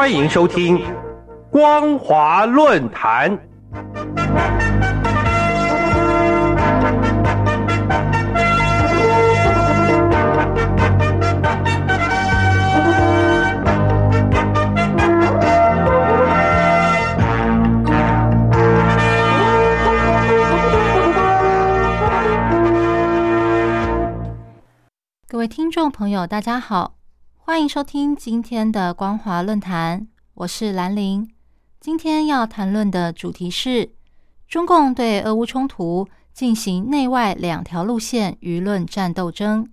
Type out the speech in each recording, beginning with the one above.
欢迎收听《光华论坛》。各位听众朋友，大家好，欢迎收听今天的光华论坛，我是兰陵。今天要谈论的主题是中共对俄乌冲突进行内外两条路线舆论战斗争。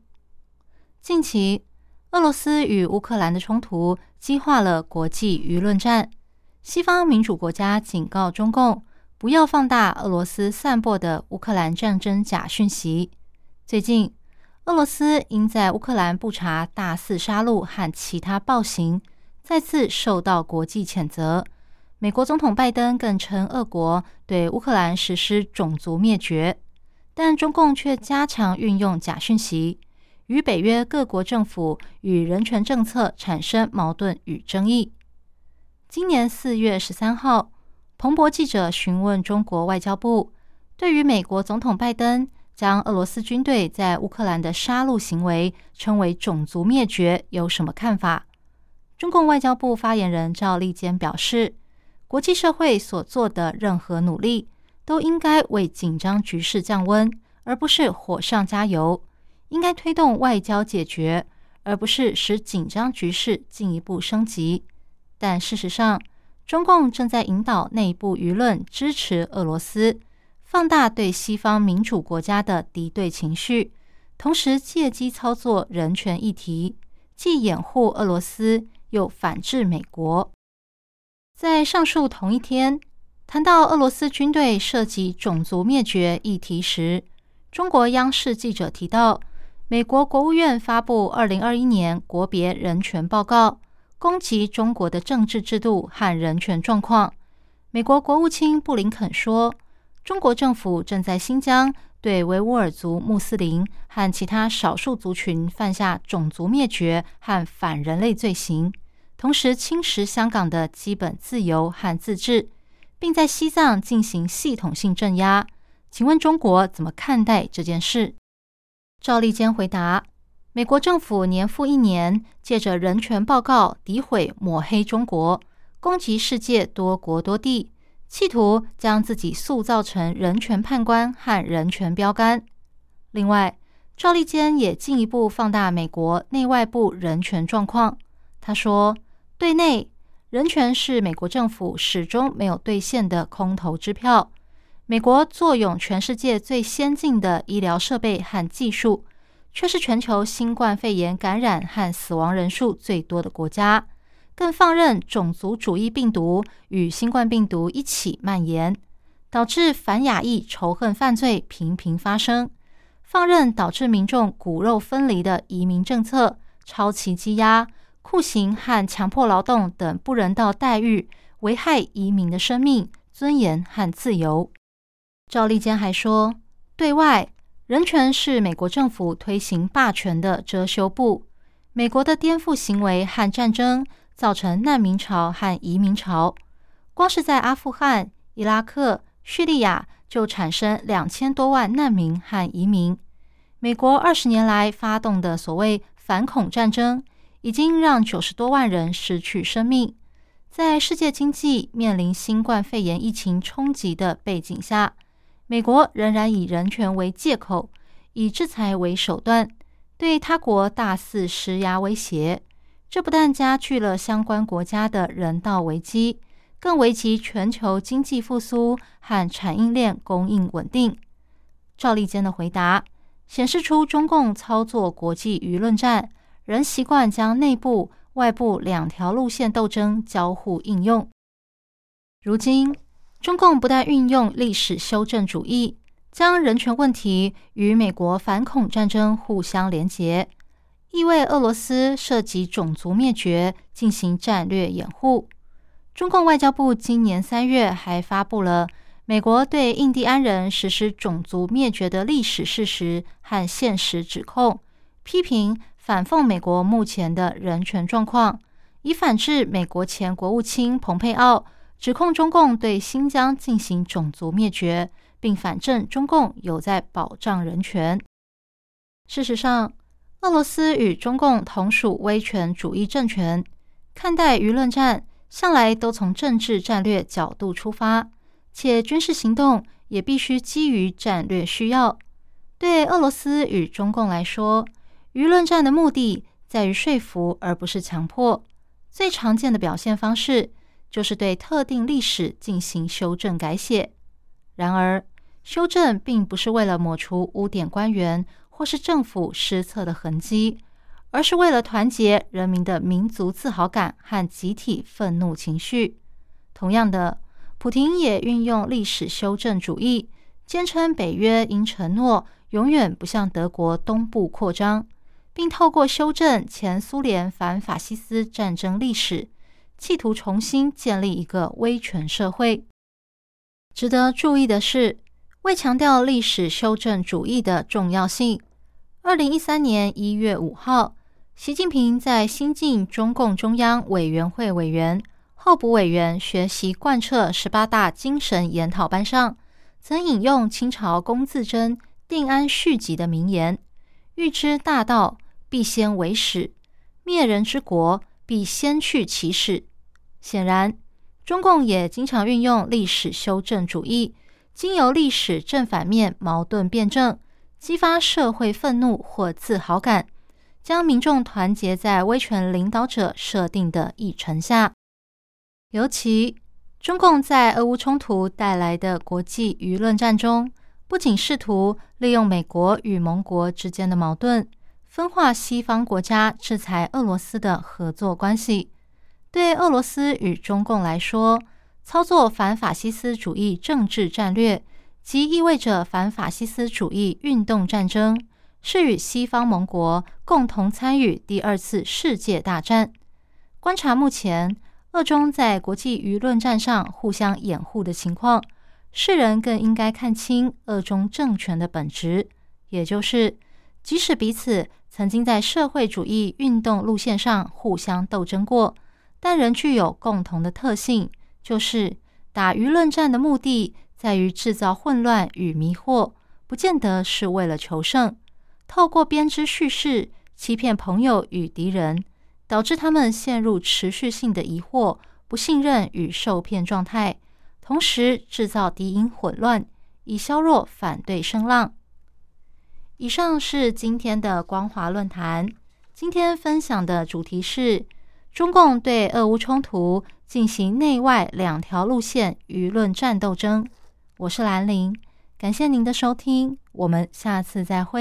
近期，俄罗斯与乌克兰的冲突激化了国际舆论战，西方民主国家警告中共不要放大俄罗斯散播的乌克兰战争假讯息。最近，俄罗斯因在乌克兰布查大肆杀戮和其他暴行，再次受到国际谴责。美国总统拜登更称俄国对乌克兰实施种族灭绝，但中共却加强运用假讯息，与北约各国政府与人权政策产生矛盾与争议。今年四月十三号，彭博记者询问中国外交部，对于美国总统拜登。将俄罗斯军队在乌克兰的杀戮行为称为种族灭绝，有什么看法？中共外交部发言人赵立坚表示，国际社会所做的任何努力都应该为紧张局势降温，而不是火上加油；应该推动外交解决，而不是使紧张局势进一步升级。但事实上，中共正在引导内部舆论支持俄罗斯。放大对西方民主国家的敌对情绪，同时借机操作人权议题，既掩护俄罗斯，又反制美国。在上述同一天，谈到俄罗斯军队涉及种族灭绝议题时，中国央视记者提到，美国国务院发布二零二一年国别人权报告，攻击中国的政治制度和人权状况。美国国务卿布林肯说。中国政府正在新疆对维吾尔族、穆斯林和其他少数族群犯下种族灭绝和反人类罪行，同时侵蚀香港的基本自由和自治，并在西藏进行系统性镇压。请问中国怎么看待这件事？赵立坚回答：美国政府年复一年借着人权报告诋毁、抹黑中国，攻击世界多国多地。企图将自己塑造成人权判官和人权标杆。另外，赵立坚也进一步放大美国内外部人权状况。他说：“对内，人权是美国政府始终没有兑现的空头支票。美国坐拥全世界最先进的医疗设备和技术，却是全球新冠肺炎感染和死亡人数最多的国家。”更放任种族主义病毒与新冠病毒一起蔓延，导致反亚裔仇恨犯罪频频发生；放任导致民众骨肉分离的移民政策、超期羁押、酷刑和强迫劳动等不人道待遇，危害移民的生命、尊严和自由。赵立坚还说，对外人权是美国政府推行霸权的遮羞布，美国的颠覆行为和战争。造成难民潮和移民潮，光是在阿富汗、伊拉克、叙利亚就产生两千多万难民和移民。美国二十年来发动的所谓反恐战争，已经让九十多万人失去生命。在世界经济面临新冠肺炎疫情冲击的背景下，美国仍然以人权为借口，以制裁为手段，对他国大肆施压威胁。这不但加剧了相关国家的人道危机，更危及全球经济复苏和产业链供应稳定。赵立坚的回答显示出，中共操作国际舆论战，仍习惯将内部、外部两条路线斗争交互应用。如今，中共不但运用历史修正主义，将人权问题与美国反恐战争互相连结。意味俄罗斯涉及种族灭绝进行战略掩护。中共外交部今年三月还发布了美国对印第安人实施种族灭绝的历史事实和现实指控，批评反讽美国目前的人权状况，以反制美国前国务卿蓬佩奥指控中共对新疆进行种族灭绝，并反证中共有在保障人权。事实上，俄罗斯与中共同属威权主义政权，看待舆论战向来都从政治战略角度出发，且军事行动也必须基于战略需要。对俄罗斯与中共来说，舆论战的目的在于说服，而不是强迫。最常见的表现方式就是对特定历史进行修正改写。然而，修正并不是为了抹除污点官员或是政府失策的痕迹，而是为了团结人民的民族自豪感和集体愤怒情绪。同样的，普廷也运用历史修正主义，坚称北约应承诺永远不向德国东部扩张。并透过修正前苏联反法西斯战争历史，企图重新建立一个威权社会。值得注意的是，为强调历史修正主义的重要性，二零一三年一月五号，习近平在新晋中共中央委员会委员、候补委员学习贯彻十八大精神研讨班上，曾引用清朝龚自珍《定安续集》的名言：“欲知大道。”必先为始，灭人之国必先去其始。显然，中共也经常运用历史修正主义，经由历史正反面矛盾辩证，激发社会愤怒或自豪感，将民众团结在威权领导者设定的议程下。尤其，中共在俄乌冲突带来的国际舆论战中，不仅试图利用美国与盟国之间的矛盾。分化西方国家制裁俄罗斯的合作关系，对俄罗斯与中共来说，操作反法西斯主义政治战略，即意味着反法西斯主义运动战争是与西方盟国共同参与第二次世界大战。观察目前俄中在国际舆论战上互相掩护的情况，世人更应该看清俄中政权的本质，也就是即使彼此。曾经在社会主义运动路线上互相斗争过，但仍具有共同的特性，就是打舆论战的目的在于制造混乱与迷惑，不见得是为了求胜。透过编织叙事欺骗朋友与敌人，导致他们陷入持续性的疑惑、不信任与受骗状态，同时制造敌营混乱，以削弱反对声浪。以上是今天的光华论坛。今天分享的主题是中共对俄乌冲突进行内外两条路线舆论战斗争。我是兰陵，感谢您的收听，我们下次再会。